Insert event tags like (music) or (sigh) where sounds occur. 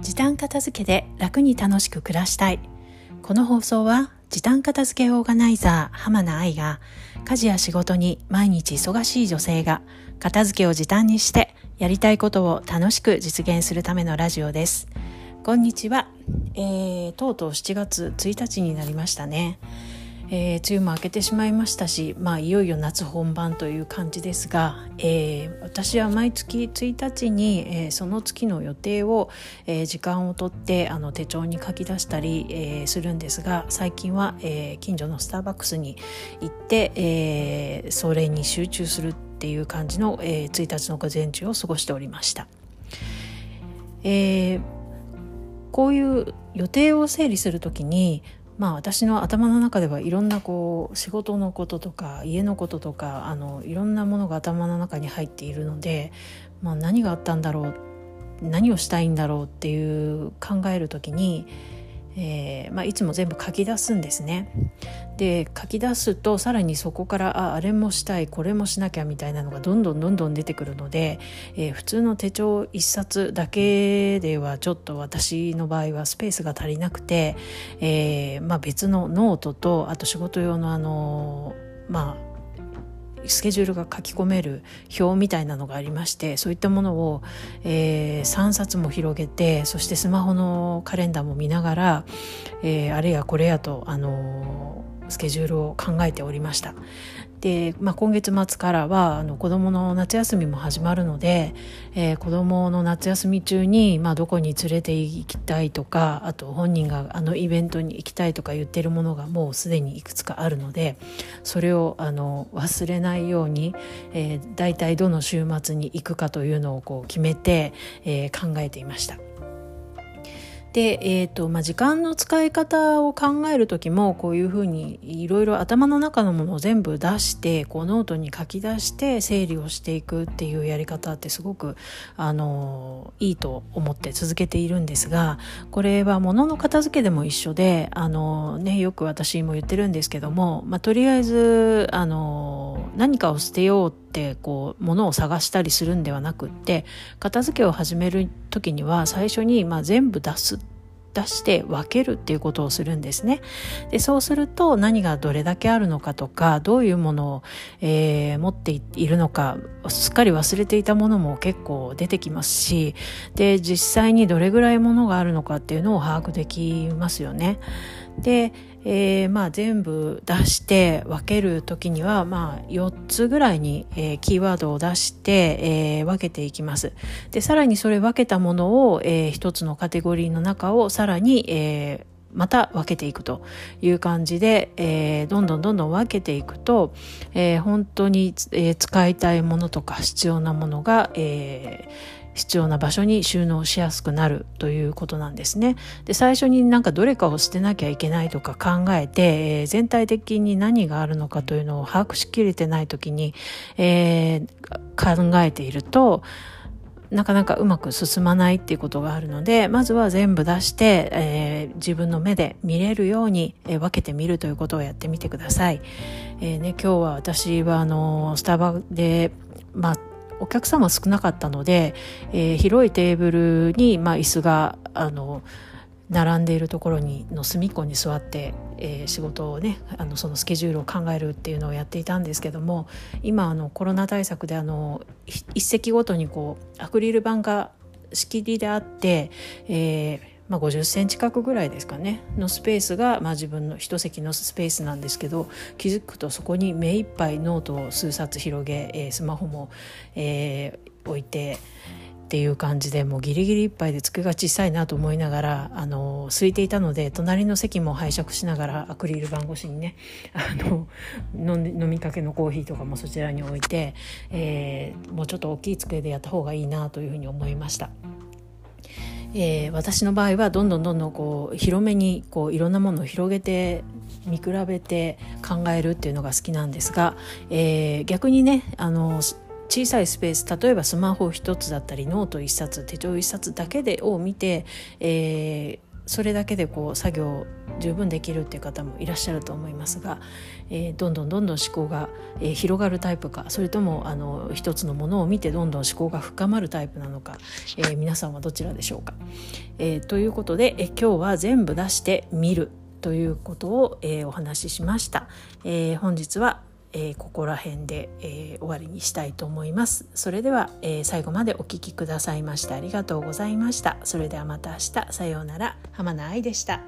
時短片付けで楽に楽しく暮らしたい。この放送は時短片付けオーガナイザー浜名愛が家事や仕事に毎日忙しい女性が片付けを時短にしてやりたいことを楽しく実現するためのラジオです。こんにちは、えー、とうとう7月1日になりましたね。えー、梅雨も明けてしまいましたし、まあ、いよいよ夏本番という感じですが、えー、私は毎月1日に、えー、その月の予定を、えー、時間をとってあの手帳に書き出したり、えー、するんですが最近は、えー、近所のスターバックスに行って、えー、それに集中するっていう感じの、えー、1日の午前中を過ごしておりました。えー、こういう予定を整理するときにまあ私の頭の中ではいろんなこう仕事のこととか家のこととかあのいろんなものが頭の中に入っているので、まあ、何があったんだろう何をしたいんだろうっていう考える時にえーまあ、いつも全部書き出すんですね。で書き出すとさらにそこからああれもしたいこれもしなきゃみたいなのがどんどんどんどん出てくるので、えー、普通の手帳1冊だけではちょっと私の場合はスペースが足りなくて、えーまあ、別のノートとあと仕事用のあのまあスケジュールが書き込める表みたいなのがありましてそういったものを、えー、3冊も広げてそしてスマホのカレンダーも見ながら、えー、あれやこれやと、あのー、スケジュールを考えておりました。で、まあ、今月末からはあの子どもの夏休みも始まるので、えー、子どもの夏休み中に、まあ、どこに連れて行きたいとかあと本人があのイベントに行きたいとか言ってるものがもうすでにいくつかあるのでそれをあの忘れないように、えー、大体どの週末に行くかというのをこう決めて、えー、考えていました。で、えーとまあ、時間の使い方を考える時もこういうふうにいろいろ頭の中のものを全部出してこうノートに書き出して整理をしていくっていうやり方ってすごくあのいいと思って続けているんですがこれは物の片付けでも一緒であの、ね、よく私も言ってるんですけども、まあ、とりあえずあの何かを捨てようってこう物を探したりするんではなくって片付けを始める時には最初にまあ全部出す出して分けるっていうことをするんですね。でそうすると何がどれだけあるのかとかどういうものを、えー、持っているのかすっかり忘れていたものも結構出てきますしで実際にどれぐらいものがあるのかっていうのを把握できますよね。で、えー、まあ全部出して分ける時にはまあ4つぐらいに、えー、キーワードを出して、えー、分けていきます。で、さらにそれ分けたものを、え、1つのカテゴリーの中をさらに、え、また分けていくという感じで、えー、どんどんどんどん分けていくと、えー、本当に、えー、使いたいものとか必要なものが、えー、必要な場所に収納しやすくなるということなんですね。で最初になんかどれかを捨てなきゃいけないとか考えて、えー、全体的に何があるのかというのを把握しきれてない時に、えー、考えているとなかなかうまく進まないっていうことがあるのでまずは全部出して、えー、自分の目で見れるように、えー、分けてみるということをやってみてください。えーね、今日は私はあのスタバで、まあお客様少なかったので、えー、広いテーブルに、まあ、椅子があの並んでいるところにの隅っこに座って、えー、仕事をねあのそのスケジュールを考えるっていうのをやっていたんですけども今あのコロナ対策であの一席ごとにこうアクリル板が仕切りであって、えーまあ、50センチ角ぐらいですかねのスペースが、まあ、自分の一席のスペースなんですけど気づくとそこに目いっぱいノートを数冊広げ、えー、スマホも、えー、置いてっていう感じでもうギリギリいっぱいで机が小さいなと思いながらあの空いていたので隣の席も拝借しながらアクリル板越しにね (laughs) あの飲みかけのコーヒーとかもそちらに置いて、えー、もうちょっと大きい机でやった方がいいなというふうに思いました。えー、私の場合はどんどんどんどんこう広めにこういろんなものを広げて見比べて考えるっていうのが好きなんですが、えー、逆にねあの小さいスペース例えばスマホ1つだったりノート1冊手帳1冊だけでを見て、えーそれだけでこう作業十分できるっていう方もいらっしゃると思いますが、えー、どんどんどんどん思考が、えー、広がるタイプかそれともあの一つのものを見てどんどん思考が深まるタイプなのか、えー、皆さんはどちらでしょうか。えということで、え今日は全部出してみるということを、えお話ししました。え本日はえー、ここら辺で、えー、終わりにしたいと思います。それでは、えー、最後までお聴きくださいましてありがとうございました。それではまた明日、さようなら。浜名愛でした。